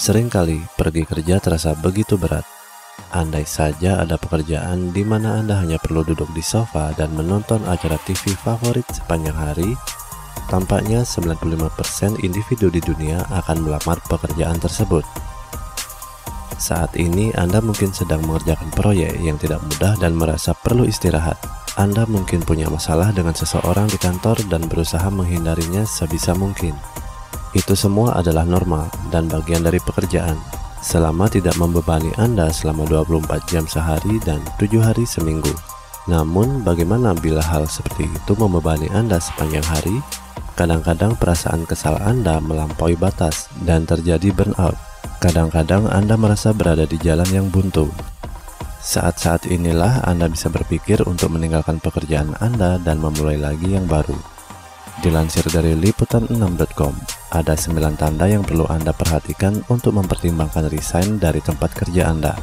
Seringkali pergi kerja terasa begitu berat. Andai saja ada pekerjaan di mana Anda hanya perlu duduk di sofa dan menonton acara TV favorit sepanjang hari, tampaknya 95% individu di dunia akan melamar pekerjaan tersebut. Saat ini Anda mungkin sedang mengerjakan proyek yang tidak mudah dan merasa perlu istirahat. Anda mungkin punya masalah dengan seseorang di kantor dan berusaha menghindarinya sebisa mungkin. Itu semua adalah normal dan bagian dari pekerjaan, selama tidak membebani Anda selama 24 jam sehari dan 7 hari seminggu. Namun, bagaimana bila hal seperti itu membebani Anda sepanjang hari? Kadang-kadang perasaan kesal Anda melampaui batas dan terjadi burnout. Kadang-kadang Anda merasa berada di jalan yang buntu. Saat-saat inilah Anda bisa berpikir untuk meninggalkan pekerjaan Anda dan memulai lagi yang baru. Dilansir dari liputan6.com, ada 9 tanda yang perlu Anda perhatikan untuk mempertimbangkan resign dari tempat kerja Anda.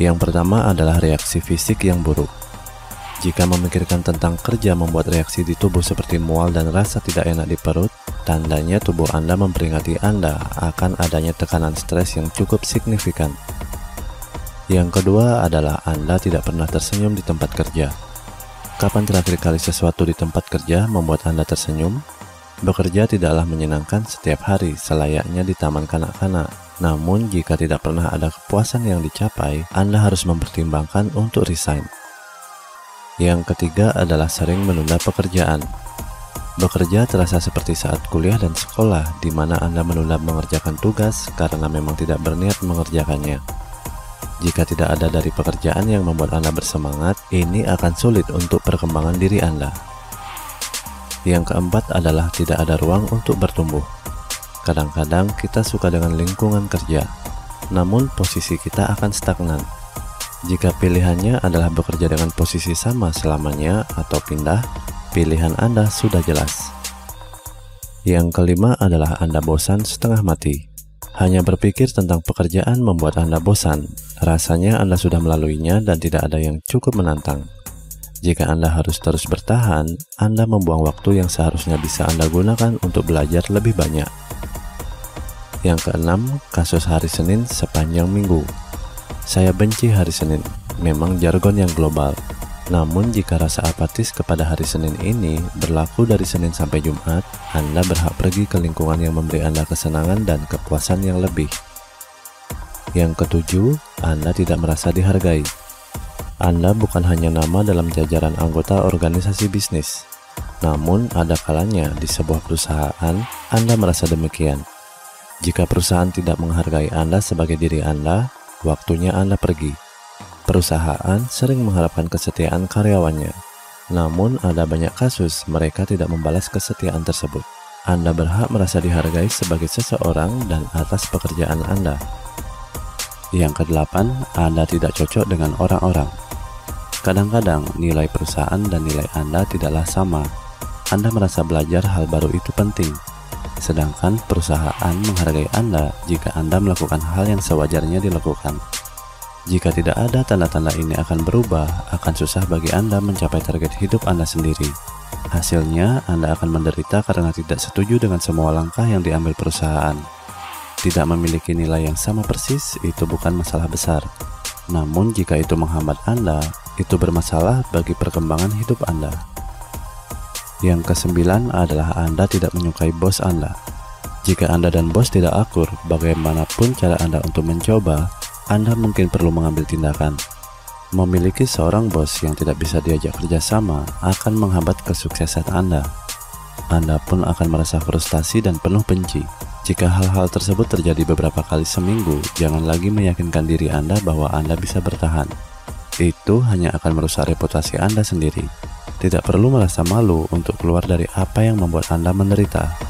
Yang pertama adalah reaksi fisik yang buruk. Jika memikirkan tentang kerja membuat reaksi di tubuh seperti mual dan rasa tidak enak di perut, tandanya tubuh Anda memperingati Anda akan adanya tekanan stres yang cukup signifikan. Yang kedua adalah Anda tidak pernah tersenyum di tempat kerja. Kapan terakhir kali sesuatu di tempat kerja membuat Anda tersenyum? Bekerja tidaklah menyenangkan setiap hari selayaknya di taman kanak-kanak. Namun, jika tidak pernah ada kepuasan yang dicapai, Anda harus mempertimbangkan untuk resign. Yang ketiga adalah sering menunda pekerjaan. Bekerja terasa seperti saat kuliah dan sekolah, di mana Anda menunda mengerjakan tugas karena memang tidak berniat mengerjakannya. Jika tidak ada dari pekerjaan yang membuat Anda bersemangat, ini akan sulit untuk perkembangan diri Anda. Yang keempat adalah tidak ada ruang untuk bertumbuh. Kadang-kadang kita suka dengan lingkungan kerja, namun posisi kita akan stagnan. Jika pilihannya adalah bekerja dengan posisi sama selamanya atau pindah, pilihan Anda sudah jelas. Yang kelima adalah Anda bosan setengah mati. Hanya berpikir tentang pekerjaan membuat Anda bosan. Rasanya Anda sudah melaluinya dan tidak ada yang cukup menantang. Jika Anda harus terus bertahan, Anda membuang waktu yang seharusnya bisa Anda gunakan untuk belajar lebih banyak. Yang keenam, kasus hari Senin sepanjang minggu. Saya benci hari Senin, memang jargon yang global, namun jika rasa apatis kepada hari Senin ini berlaku dari Senin sampai Jumat, Anda berhak pergi ke lingkungan yang memberi Anda kesenangan dan kepuasan yang lebih. Yang ketujuh, Anda tidak merasa dihargai. Anda bukan hanya nama dalam jajaran anggota organisasi bisnis, namun ada kalanya di sebuah perusahaan Anda merasa demikian. Jika perusahaan tidak menghargai Anda sebagai diri Anda, waktunya Anda pergi. Perusahaan sering mengharapkan kesetiaan karyawannya, namun ada banyak kasus mereka tidak membalas kesetiaan tersebut. Anda berhak merasa dihargai sebagai seseorang dan atas pekerjaan Anda. Yang kedelapan, Anda tidak cocok dengan orang-orang. Kadang-kadang nilai perusahaan dan nilai Anda tidaklah sama. Anda merasa belajar hal baru itu penting, sedangkan perusahaan menghargai Anda jika Anda melakukan hal yang sewajarnya dilakukan. Jika tidak ada tanda-tanda ini akan berubah, akan susah bagi Anda mencapai target hidup Anda sendiri. Hasilnya, Anda akan menderita karena tidak setuju dengan semua langkah yang diambil perusahaan. Tidak memiliki nilai yang sama persis itu bukan masalah besar. Namun jika itu menghambat Anda, itu bermasalah bagi perkembangan hidup Anda. Yang kesembilan adalah Anda tidak menyukai bos Anda. Jika Anda dan bos tidak akur, bagaimanapun cara Anda untuk mencoba, anda mungkin perlu mengambil tindakan. Memiliki seorang bos yang tidak bisa diajak kerjasama akan menghambat kesuksesan Anda. Anda pun akan merasa frustasi dan penuh benci. Jika hal-hal tersebut terjadi beberapa kali seminggu, jangan lagi meyakinkan diri Anda bahwa Anda bisa bertahan. Itu hanya akan merusak reputasi Anda sendiri. Tidak perlu merasa malu untuk keluar dari apa yang membuat Anda menderita.